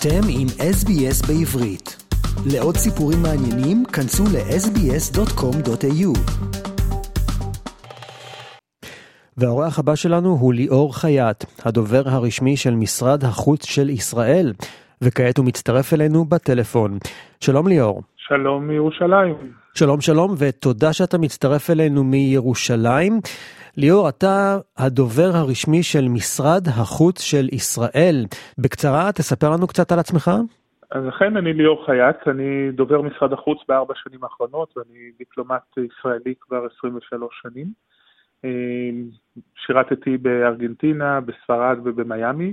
אתם עם SBS בעברית. לעוד סיפורים מעניינים, כנסו ל-sbs.com.au. והאורח הבא שלנו הוא ליאור חייט, הדובר הרשמי של משרד החוץ של ישראל, וכעת הוא מצטרף אלינו בטלפון. שלום ליאור. שלום מירושלים. שלום שלום, ותודה שאתה מצטרף אלינו מירושלים. ליאור, אתה הדובר הרשמי של משרד החוץ של ישראל. בקצרה, תספר לנו קצת על עצמך. אז אכן, אני ליאור חייץ, אני דובר משרד החוץ בארבע שנים האחרונות, ואני דיפלומט ישראלי כבר 23 שנים. אה, שירתתי בארגנטינה, בספרד ובמיאמי,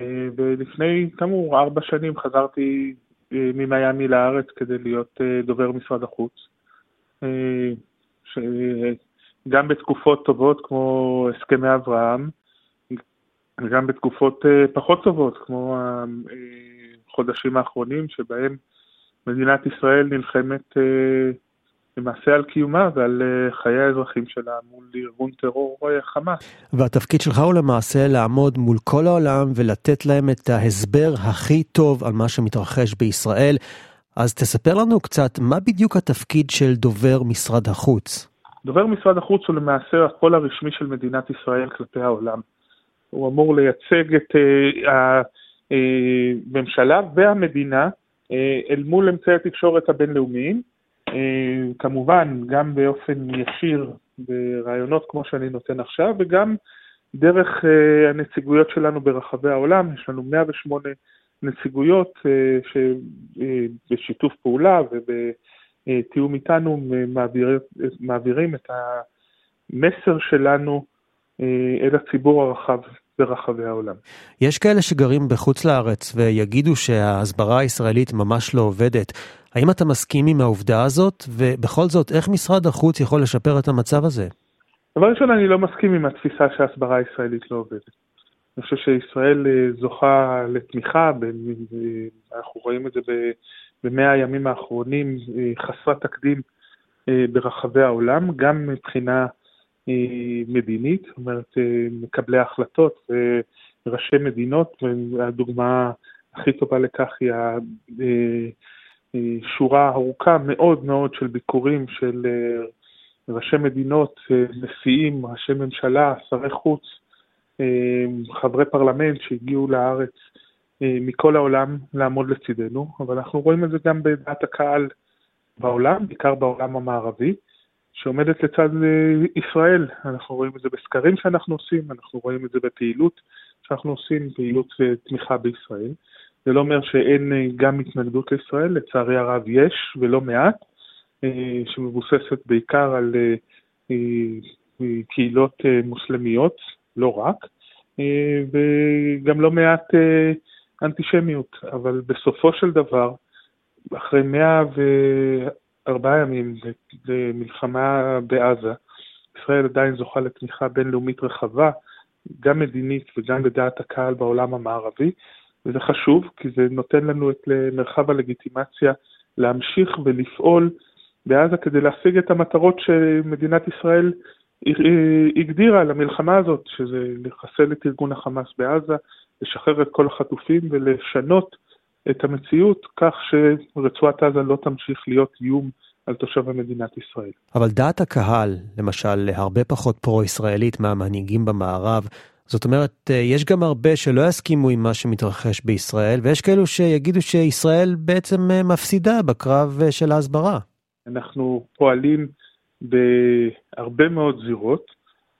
אה, ולפני, כאמור, ארבע שנים חזרתי אה, ממיאמי לארץ כדי להיות דובר משרד החוץ. גם בתקופות טובות כמו הסכמי אברהם, וגם בתקופות אה, פחות טובות כמו החודשים האחרונים שבהם מדינת ישראל נלחמת אה, למעשה על קיומה ועל אה, חיי האזרחים שלה מול ארגון טרור חמאס. והתפקיד שלך הוא למעשה לעמוד מול כל העולם ולתת להם את ההסבר הכי טוב על מה שמתרחש בישראל. אז תספר לנו קצת מה בדיוק התפקיד של דובר משרד החוץ. דובר משרד החוץ הוא למעשה הקול הרשמי של מדינת ישראל כלפי העולם. הוא אמור לייצג את הממשלה והמדינה uh, אל מול אמצעי התקשורת הבינלאומיים, כמובן גם באופן ישיר ברעיונות כמו שאני נותן עכשיו, וגם דרך הנציגויות שלנו ברחבי העולם, יש לנו 108 נציגויות שבשיתוף פעולה וב... תיאום איתנו מעביר, מעבירים את המסר שלנו אה, אל הציבור הרחב ברחבי העולם. יש כאלה שגרים בחוץ לארץ ויגידו שההסברה הישראלית ממש לא עובדת. האם אתה מסכים עם העובדה הזאת? ובכל זאת, איך משרד החוץ יכול לשפר את המצב הזה? דבר ראשון, אני לא מסכים עם התפיסה שההסברה הישראלית לא עובדת. אני חושב שישראל אה, זוכה לתמיכה, אנחנו רואים את זה במאה הימים האחרונים אה, חסרת תקדים אה, ברחבי העולם, גם מבחינה אה, מדינית, זאת אומרת מקבלי ההחלטות וראשי מדינות, והדוגמה הכי טובה לכך היא שורה ארוכה מאוד מאוד של ביקורים של ראשי מדינות, נשיאים, ראשי ממשלה, שרי חוץ, חברי פרלמנט שהגיעו לארץ מכל העולם לעמוד לצידנו, אבל אנחנו רואים את זה גם בדעת הקהל בעולם, בעיקר בעולם המערבי, שעומדת לצד אה, ישראל. אנחנו רואים את זה בסקרים שאנחנו עושים, אנחנו רואים את זה בפעילות שאנחנו עושים, פעילות ותמיכה בישראל. זה לא אומר שאין אה, גם התנגדות לישראל, לצערי הרב יש, ולא מעט, שמבוססת בעיקר על קהילות מוסלמיות, לא רק, וגם לא מעט אנטישמיות, אבל בסופו של דבר, אחרי 104 ימים למלחמה בעזה, ישראל עדיין זוכה לתמיכה בינלאומית רחבה, גם מדינית וגם בדעת הקהל בעולם המערבי, וזה חשוב, כי זה נותן לנו את מרחב הלגיטימציה להמשיך ולפעול בעזה כדי להשיג את המטרות שמדינת ישראל הגדירה למלחמה הזאת, שזה לחסל את ארגון החמאס בעזה, לשחרר את כל החטופים ולשנות את המציאות כך שרצועת עזה לא תמשיך להיות איום על תושבי מדינת ישראל. אבל דעת הקהל, למשל, הרבה פחות פרו-ישראלית מהמנהיגים במערב, זאת אומרת, יש גם הרבה שלא יסכימו עם מה שמתרחש בישראל, ויש כאלו שיגידו שישראל בעצם מפסידה בקרב של ההסברה. אנחנו פועלים בהרבה מאוד זירות.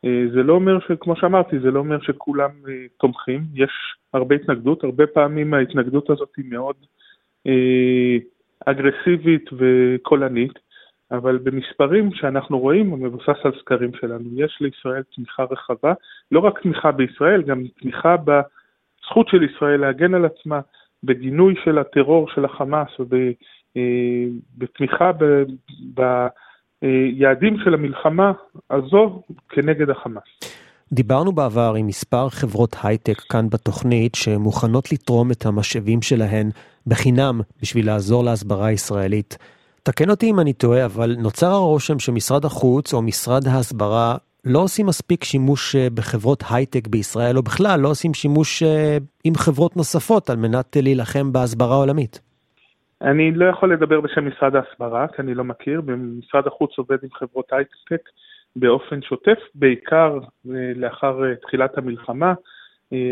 אה, זה לא אומר, כמו שאמרתי, זה לא אומר שכולם אה, תומכים, יש הרבה התנגדות, הרבה פעמים ההתנגדות הזאת היא מאוד אה, אגרסיבית וקולנית, אבל במספרים שאנחנו רואים, המבוסס על סקרים שלנו, יש לישראל תמיכה רחבה, לא רק תמיכה בישראל, גם תמיכה בזכות של ישראל להגן על עצמה, בגינוי של הטרור של החמאס ובתמיכה ב... ב היעדים של המלחמה הזו כנגד החמאס. דיברנו בעבר עם מספר חברות הייטק כאן בתוכנית שמוכנות לתרום את המשאבים שלהן בחינם בשביל לעזור להסברה הישראלית. תקן אותי אם אני טועה, אבל נוצר הרושם שמשרד החוץ או משרד ההסברה לא עושים מספיק שימוש בחברות הייטק בישראל, או בכלל לא עושים שימוש עם חברות נוספות על מנת להילחם בהסברה העולמית. אני לא יכול לדבר בשם משרד ההסברה, כי אני לא מכיר, ומשרד החוץ עובד עם חברות הייטק באופן שוטף, בעיקר לאחר תחילת המלחמה.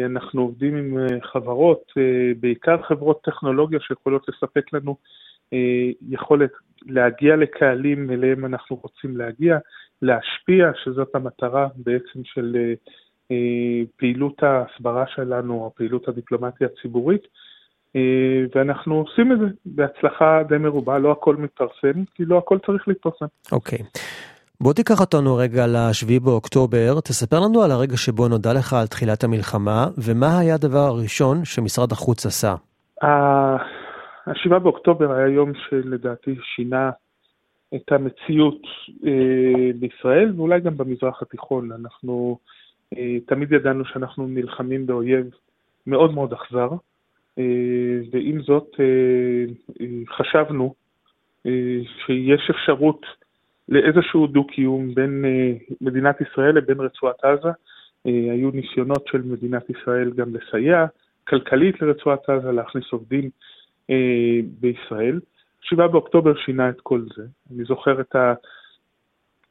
אנחנו עובדים עם חברות, בעיקר חברות טכנולוגיה שיכולות לספק לנו יכולת להגיע לקהלים אליהם אנחנו רוצים להגיע, להשפיע, שזאת המטרה בעצם של פעילות ההסברה שלנו, או פעילות הדיפלומטיה הציבורית. אה, ואנחנו עושים את זה בהצלחה די מרובה, לא הכל מתפרסם, כי לא הכל צריך להתפרסם. אוקיי. Okay. בוא תיקח אותנו רגע ל-7 באוקטובר, תספר לנו על הרגע שבו נודע לך על תחילת המלחמה, ומה היה הדבר הראשון שמשרד החוץ עשה. ה-7 באוקטובר היה יום שלדעתי שינה את המציאות אה, בישראל, ואולי גם במזרח התיכון. אנחנו אה, תמיד ידענו שאנחנו נלחמים באויב מאוד מאוד אכזר, ועם זאת אה, אה, חשבנו שיש אפשרות לאיזשהו דו-קיום בין מדינת ישראל לבין רצועת עזה. היו ניסיונות של מדינת ישראל גם לסייע כלכלית לרצועת עזה, להכניס עובדים בישראל. 7 באוקטובר שינה את כל זה. אני זוכר את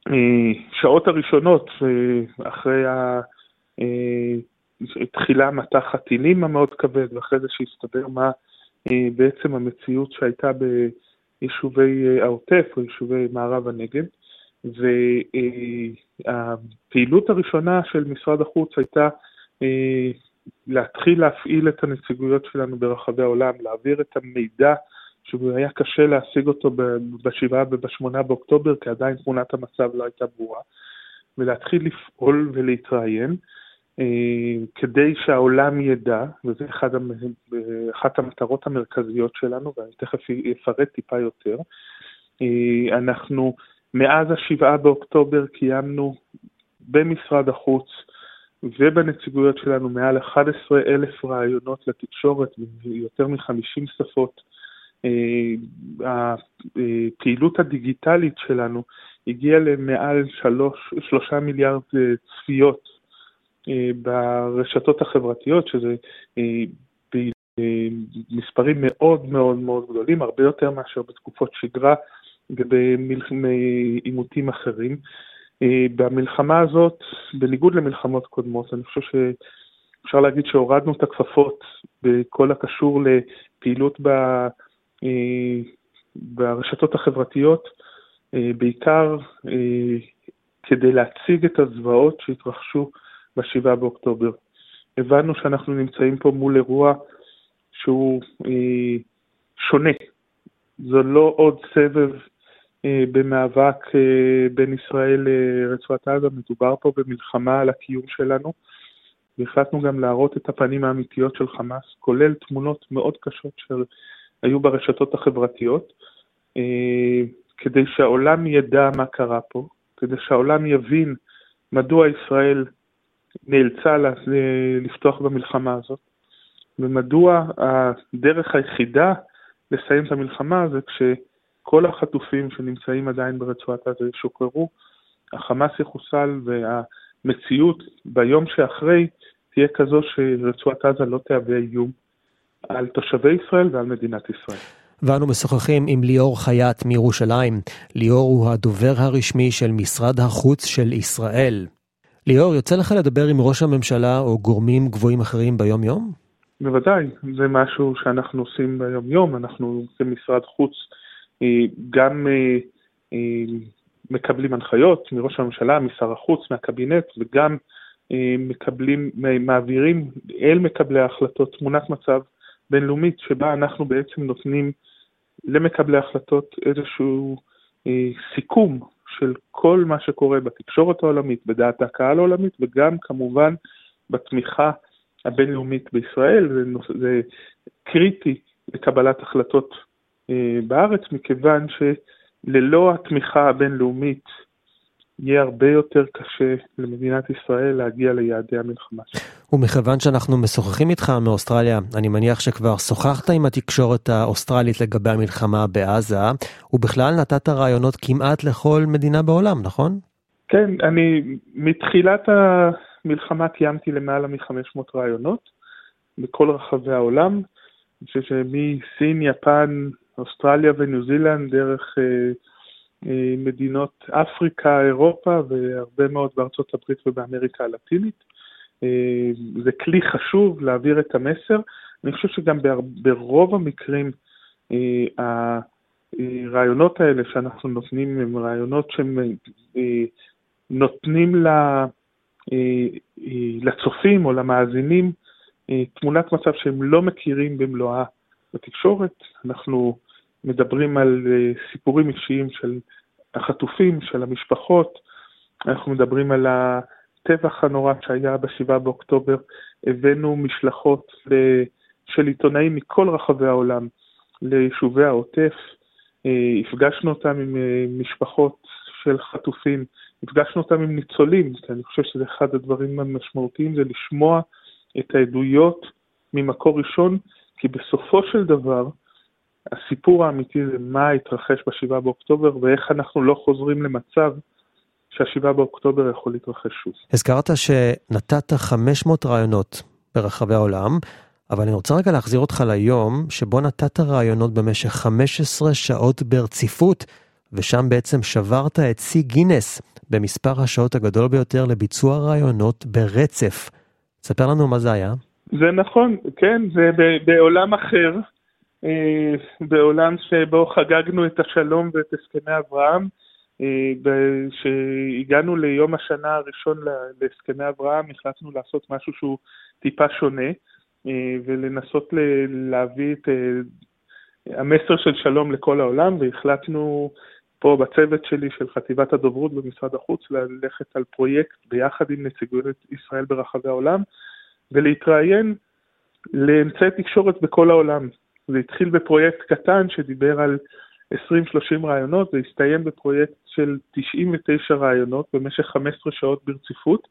השעות הראשונות אחרי תחילה מטח הטילים המאוד כבד, ואחרי זה שהסתבר מה אה, בעצם המציאות שהייתה ביישובי אה, העוטף או יישובי מערב הנגב. והפעילות הראשונה של משרד החוץ הייתה אה, להתחיל להפעיל את הנציגויות שלנו ברחבי העולם, להעביר את המידע שהיה קשה להשיג אותו ב-7 וב-8 באוקטובר, כי עדיין תמונת המצב לא הייתה ברורה, ולהתחיל לפעול ולהתראיין. אה, כדי שהעולם ידע, וזו אחת המטרות המרכזיות שלנו, ואני תכף אפרט טיפה יותר, אה, אנחנו מאז השבעה באוקטובר קיימנו במשרד החוץ ובנציגויות שלנו מעל 11 אלף רעיונות לתקשורת ביותר מ-50 שפות. אה, הפעילות הדיגיטלית שלנו הגיעה למעל 3, 3 מיליארד צפיות אה, ברשתות החברתיות, שזה אה, במספרים מאוד מאוד מאוד גדולים, הרבה יותר מאשר בתקופות שגרה ובעימותים אחרים. אה, במלחמה הזאת, בניגוד למלחמות קודמות, אני חושב שאפשר להגיד שהורדנו את הכפפות בכל הקשור לפעילות ב... ברשתות החברתיות, בעיקר כדי להציג את הזוועות שהתרחשו ב-7 באוקטובר. הבנו שאנחנו נמצאים פה מול אירוע שהוא אה, שונה. זה לא עוד סבב אה, במאבק אה, בין ישראל לרצועת עזה, מדובר פה במלחמה על הקיום שלנו. והחלטנו גם להראות את הפנים האמיתיות של חמאס, כולל תמונות מאוד קשות שהיו ברשתות החברתיות, אה, כדי שהעולם ידע מה קרה פה, כדי שהעולם יבין מדוע ישראל נאלצה לפתוח במלחמה הזאת, ומדוע הדרך היחידה לסיים את המלחמה זה כשכל החטופים שנמצאים עדיין ברצועת עזה ישוחררו, החמאס יחוסל והמציאות ביום שאחרי תהיה כזו שרצועת עזה לא תהווה איום על תושבי ישראל ועל מדינת ישראל. ואנו משוחחים עם ליאור חייט מירושלים. ליאור הוא הדובר הרשמי של משרד החוץ של ישראל. ליאור, יוצא לך לדבר עם ראש הממשלה או גורמים גבוהים אחרים ביום-יום? בוודאי, זה משהו שאנחנו עושים ביום-יום, אנחנו כמשרד חוץ אה, גם אה, אה, מקבלים הנחיות מראש הממשלה, משר החוץ, מהקבינט, וגם מקבלים, מעבירים אל מקבלי ההחלטות תמונת מצב בינלאומית, שבה אנחנו בעצם נותנים למקבלי ההחלטות איזשהו סיכום של כל מה שקורה בתקשורת העולמית, בדעת הקהל העולמית, וגם כמובן בתמיכה הבינלאומית בישראל, זה, זה קריטי לקבלת החלטות אה, בארץ, מכיוון שללא התמיכה הבינלאומית יהיה הרבה יותר קשה למדינת ישראל להגיע ליעדי המלחמה. ומכיוון שאנחנו משוחחים איתך מאוסטרליה, אני מניח שכבר שוחחת עם התקשורת האוסטרלית לגבי המלחמה בעזה, ובכלל נתת רעיונות כמעט לכל מדינה בעולם, נכון? כן, אני מתחילת המלחמה קיימתי למעלה מ-500 רעיונות בכל רחבי העולם. אני חושב שמסין, יפן, אוסטרליה וניו זילנד, דרך אה, מדינות אפריקה, אירופה והרבה מאוד בארצות הברית ובאמריקה הלטינית. אה, זה כלי חשוב להעביר את המסר. אני חושב שגם ברוב המקרים אה, הרעיונות האלה שאנחנו נותנים הם רעיונות שהם נותנים לצופים או למאזינים תמונת מצב שהם לא מכירים במלואה בתקשורת. אנחנו מדברים על סיפורים אישיים של החטופים, של המשפחות, אנחנו מדברים על הטבח הנורא שהיה ב-7 באוקטובר, הבאנו משלחות של עיתונאים מכל רחבי העולם ליישובי העוטף, אה, הפגשנו אותם עם אה, משפחות של חטופים, הפגשנו אותם עם ניצולים, אני חושב שזה אחד הדברים המשמעותיים, זה לשמוע את העדויות ממקור ראשון, כי בסופו של דבר, הסיפור האמיתי זה מה התרחש ב-7 באוקטובר ואיך אנחנו לא חוזרים למצב שה-7 באוקטובר יכול להתרחש שוב. הזכרת שנתת 500 רעיונות ברחבי העולם, אבל אני רוצה רגע להחזיר אותך ליום שבו נתת רעיונות במשך 15 שעות ברציפות, ושם בעצם שברת את שיא גינס במספר השעות הגדול ביותר לביצוע רעיונות ברצף. ספר לנו מה זה היה. זה נכון, כן, זה בעולם אחר. אה, בעולם שבו חגגנו את השלום ואת הסכמי אברהם, אה, כשהגענו ליום השנה הראשון להסכמי אברהם, החלטנו לעשות משהו שהוא טיפה שונה, אה, ולנסות להביא את המסר של שלום לכל העולם, והחלטנו פה בצוות שלי של חטיבת הדוברות במשרד החוץ ללכת על פרויקט ביחד עם נציגויות ישראל ברחבי העולם, ולהתראיין לאמצעי תקשורת בכל העולם. זה התחיל בפרויקט קטן שדיבר על 20-30 רעיונות, זה הסתיים בפרויקט של 99 רעיונות במשך 15 שעות ברציפות,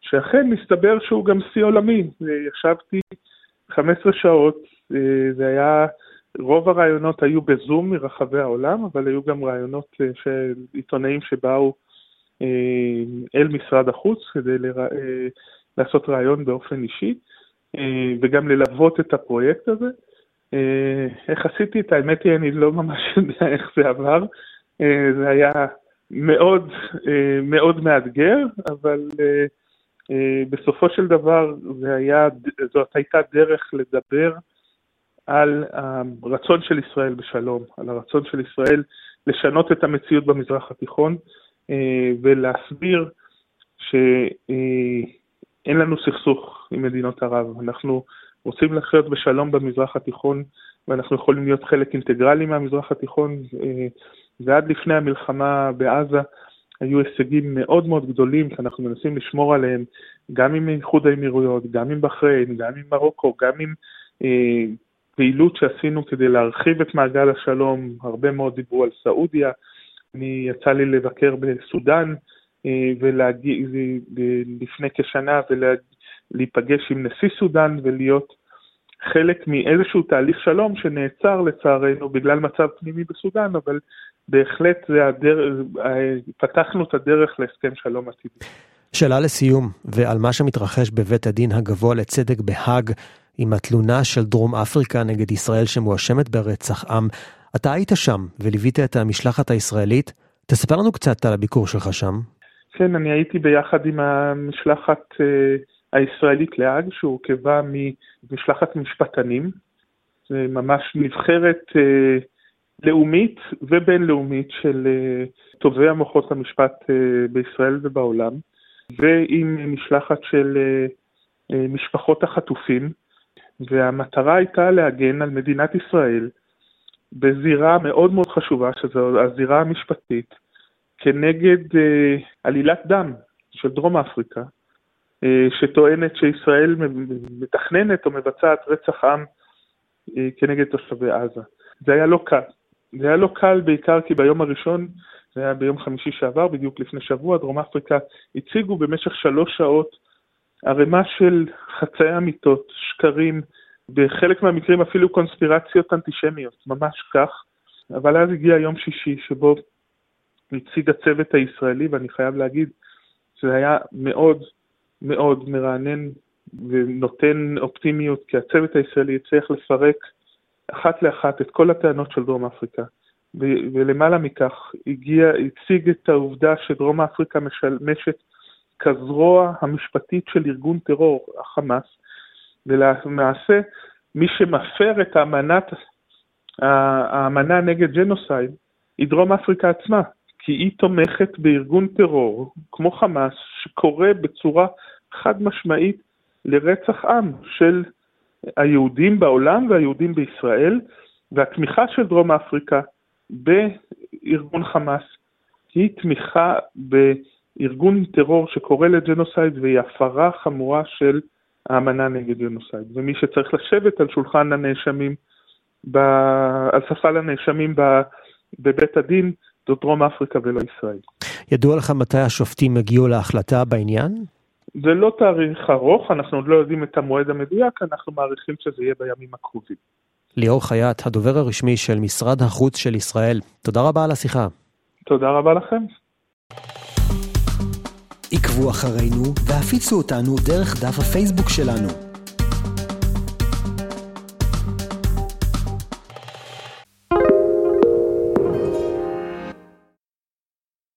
שאכן מסתבר שהוא גם שיא עולמי. ישבתי 15 שעות, אה, זה היה, רוב הרעיונות היו בזום מרחבי העולם, אבל היו גם רעיונות אה, של עיתונאים שבאו אה, אל משרד החוץ כדי לרא... לעשות רעיון באופן אישי, וגם ללוות את הפרויקט הזה. אה, איך עשיתי את האמת היא, אני לא ממש יודע איך זה עבר. אה, זה היה מאוד אה, מאוד מאתגר, אבל בסופו של דבר זה היה, זאת הייתה דרך לדבר על הרצון של ישראל בשלום, על הרצון של ישראל לשנות את המציאות במזרח התיכון ולהסביר שאין לנו סכסוך עם מדינות ערב. אנחנו רוצים לחיות בשלום במזרח התיכון, ואנחנו יכולים להיות חלק אינטגרלי מהמזרח התיכון, אה, ועד לפני המלחמה בעזה היו הישגים מאוד מאוד גדולים שאנחנו מנסים לשמור עליהם, גם עם איחוד האמירויות, גם עם בחריין, גם עם מרוקו, גם עם אה, פעילות שעשינו כדי להרחיב את מעגל השלום, הרבה מאוד דיברו על סעודיה, אני יצא לי לבקר בסודאן, אה, ולהגיע, לפני כשנה להיפגש עם נשיא סודאן ולהיות חלק מאיזשהו תהליך שלום שנעצר לצערנו בגלל מצב פנימי בסודאן, אבל בהחלט זה הדרך, פתחנו את הדרך להסכם שלום עתידי. שאלה לסיום, ועל מה שמתרחש בבית הדין הגבוה לצדק בהאג עם התלונה של דרום אפריקה נגד ישראל שמואשמת ברצח עם. אתה היית שם וליווית את המשלחת הישראלית, תספר לנו קצת על הביקור שלך שם. כן, אני הייתי ביחד עם המשלחת אה, הישראלית להאג, שהורכבה ממשלחת משפטנים. זה ממש נבחרת אה, לאומית ובינלאומית של אה, טובי המוחות המשפט אה, בישראל ובעולם, ועם משלחת של אה, אה, משפחות החטופים, והמטרה הייתה להגן על מדינת ישראל בזירה מאוד מאוד חשובה, שזו הזירה המשפטית, כנגד אה, עלילת דם של דרום אפריקה, שטוענת שישראל מתכננת או מבצעת רצח עם אה, כנגד תושבי עזה. זה היה לא קל. זה היה לא קל בעיקר כי ביום הראשון, זה היה ביום חמישי שעבר, בדיוק לפני שבוע, דרום אפריקה הציגו במשך שלוש שעות ערימה של חצאי אמיתות, שקרים, בחלק מהמקרים אפילו קונספירציות אנטישמיות, ממש כך. אבל אז הגיע יום שישי שבו נציג הצוות הישראלי, ואני חייב להגיד שזה היה מאוד מאוד מרענן ונותן אופטימיות, כי הצוות הישראלי הצליח לפרק אחת לאחת את כל הטענות של דרום אפריקה. ולמעלה מכך, הגיע, הציג את העובדה שדרום אפריקה משמשת כזרוע המשפטית של ארגון טרור, החמאס, ולמעשה מי שמפר את האמנת, האמנה נגד ג'נוסייד היא דרום אפריקה עצמה, כי היא תומכת בארגון טרור כמו חמאס שקורא בצורה חד משמעית לרצח עם של היהודים בעולם והיהודים בישראל, והתמיכה של דרום אפריקה בארגון חמאס היא תמיכה בארגון טרור שקורא לג'נוסייד והיא הפרה חמורה של האמנה נגד ג'נוסייד. ומי שצריך לשבת על שולחן הנאשמים, ב... על ספסל הנאשמים ב... בבית הדין, זו דרום אפריקה ולא ישראל. ידוע לך מתי השופטים הגיעו להחלטה בעניין? זה לא תאריך ארוך, אנחנו עוד לא יודעים את המועד המדויק, אנחנו מעריכים שזה יהיה בימים הקרובים. ליאור חייט, הדובר הרשמי של משרד החוץ של ישראל, תודה רבה על השיחה. תודה רבה לכם. עקבו אחרינו והפיצו אותנו דרך דף הפייסבוק שלנו.